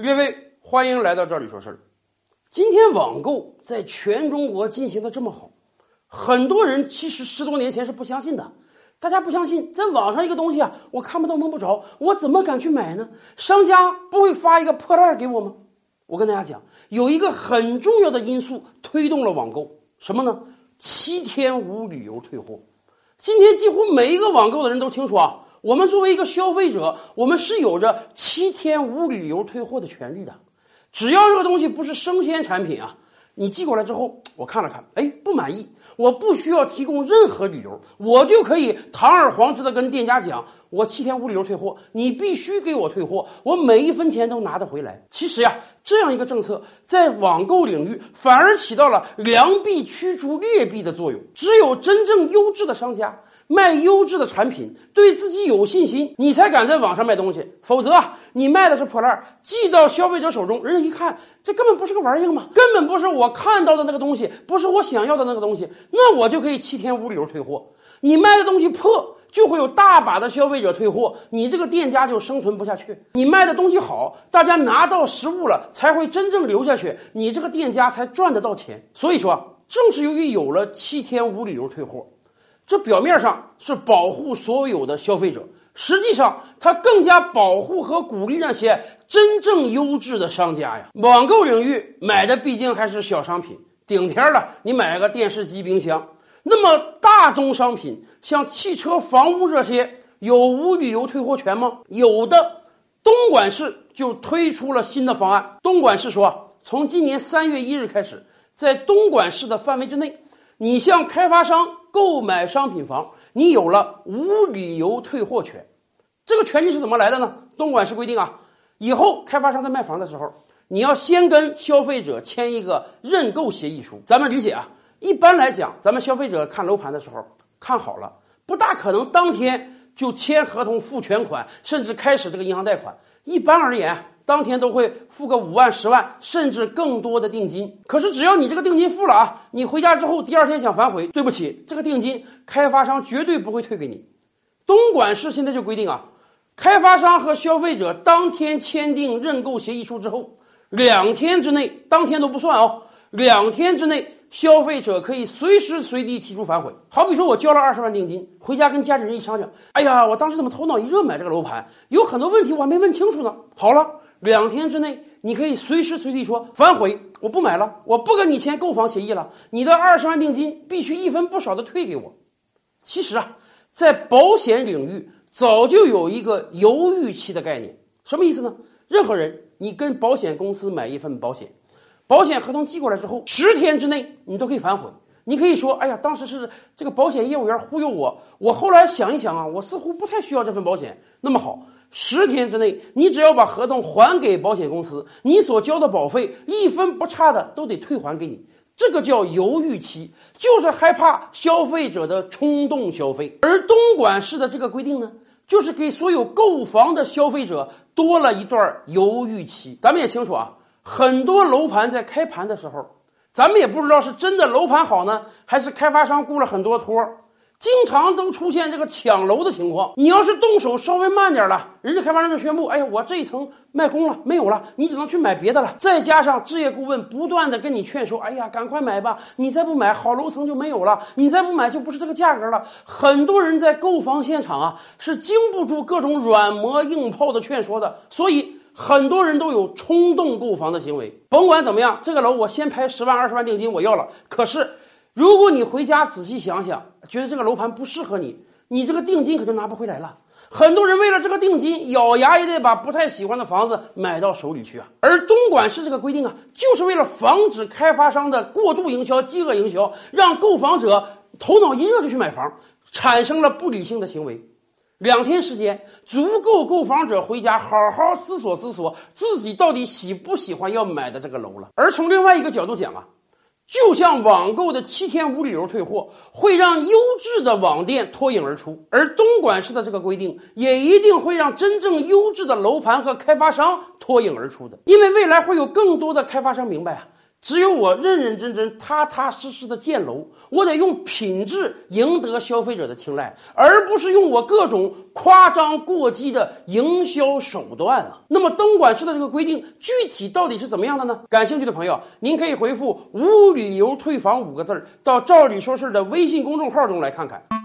各位，欢迎来到这里说事儿。今天网购在全中国进行的这么好，很多人其实十多年前是不相信的。大家不相信，在网上一个东西啊，我看不到摸不着，我怎么敢去买呢？商家不会发一个破烂给我吗？我跟大家讲，有一个很重要的因素推动了网购，什么呢？七天无理由退货。今天几乎每一个网购的人都清楚啊。我们作为一个消费者，我们是有着七天无理由退货的权利的。只要这个东西不是生鲜产品啊，你寄过来之后，我看了看，哎，不满意，我不需要提供任何理由，我就可以堂而皇之的跟店家讲，我七天无理由退货，你必须给我退货，我每一分钱都拿得回来。其实呀，这样一个政策在网购领域反而起到了良币驱逐劣币的作用。只有真正优质的商家。卖优质的产品，对自己有信心，你才敢在网上卖东西。否则，你卖的是破烂，寄到消费者手中，人家一看，这根本不是个玩意儿嘛，根本不是我看到的那个东西，不是我想要的那个东西，那我就可以七天无理由退货。你卖的东西破，就会有大把的消费者退货，你这个店家就生存不下去。你卖的东西好，大家拿到实物了，才会真正留下去，你这个店家才赚得到钱。所以说，正是由于有了七天无理由退货。这表面上是保护所有的消费者，实际上它更加保护和鼓励那些真正优质的商家呀。网购领域买的毕竟还是小商品，顶天了，你买个电视机、冰箱。那么大宗商品，像汽车、房屋这些，有无理由退货权吗？有的。东莞市就推出了新的方案。东莞市说，从今年三月一日开始，在东莞市的范围之内，你向开发商。购买商品房，你有了无理由退货权，这个权利是怎么来的呢？东莞市规定啊，以后开发商在卖房的时候，你要先跟消费者签一个认购协议书。咱们理解啊，一般来讲，咱们消费者看楼盘的时候，看好了，不大可能当天就签合同付全款，甚至开始这个银行贷款。一般而言。当天都会付个五万、十万，甚至更多的定金。可是只要你这个定金付了啊，你回家之后第二天想反悔，对不起，这个定金开发商绝对不会退给你。东莞市现在就规定啊，开发商和消费者当天签订认购协议书之后，两天之内，当天都不算哦，两天之内，消费者可以随时随地提出反悔。好比说我交了二十万定金，回家跟家里人一商量，哎呀，我当时怎么头脑一热买这个楼盘，有很多问题我还没问清楚呢。好了。两天之内，你可以随时随地说反悔，我不买了，我不跟你签购房协议了，你的二十万定金必须一分不少的退给我。其实啊，在保险领域早就有一个犹豫期的概念，什么意思呢？任何人，你跟保险公司买一份保险，保险合同寄过来之后，十天之内你都可以反悔。你可以说，哎呀，当时是这个保险业务员忽悠我，我后来想一想啊，我似乎不太需要这份保险。那么好。十天之内，你只要把合同还给保险公司，你所交的保费一分不差的都得退还给你。这个叫犹豫期，就是害怕消费者的冲动消费。而东莞市的这个规定呢，就是给所有购房的消费者多了一段犹豫期。咱们也清楚啊，很多楼盘在开盘的时候，咱们也不知道是真的楼盘好呢，还是开发商雇了很多托。经常都出现这个抢楼的情况。你要是动手稍微慢点了，人家开发商就宣布：“哎呀，我这一层卖空了，没有了，你只能去买别的了。”再加上置业顾问不断的跟你劝说：“哎呀，赶快买吧，你再不买，好楼层就没有了；你再不买，就不是这个价格了。”很多人在购房现场啊，是经不住各种软磨硬泡的劝说的，所以很多人都有冲动购房的行为。甭管怎么样，这个楼我先拍十万、二十万定金，我要了。可是。如果你回家仔细想想，觉得这个楼盘不适合你，你这个定金可就拿不回来了。很多人为了这个定金，咬牙也得把不太喜欢的房子买到手里去啊。而东莞市这个规定啊，就是为了防止开发商的过度营销、饥饿营销，让购房者头脑一热就去买房，产生了不理性的行为。两天时间足够购房者回家好好思索思索，自己到底喜不喜欢要买的这个楼了。而从另外一个角度讲啊。就像网购的七天无理由退货，会让优质的网店脱颖而出，而东莞市的这个规定也一定会让真正优质的楼盘和开发商脱颖而出的。因为未来会有更多的开发商明白啊，只有我认认真真、踏踏实实的建楼，我得用品质赢得消费者的青睐，而不是用我各种夸张过激的营销手段啊。那么东莞市的这个规定具体到底是怎么样的呢？感兴趣的朋友，您可以回复“无理由退房”五个字儿到“赵理说事儿”的微信公众号中来看看。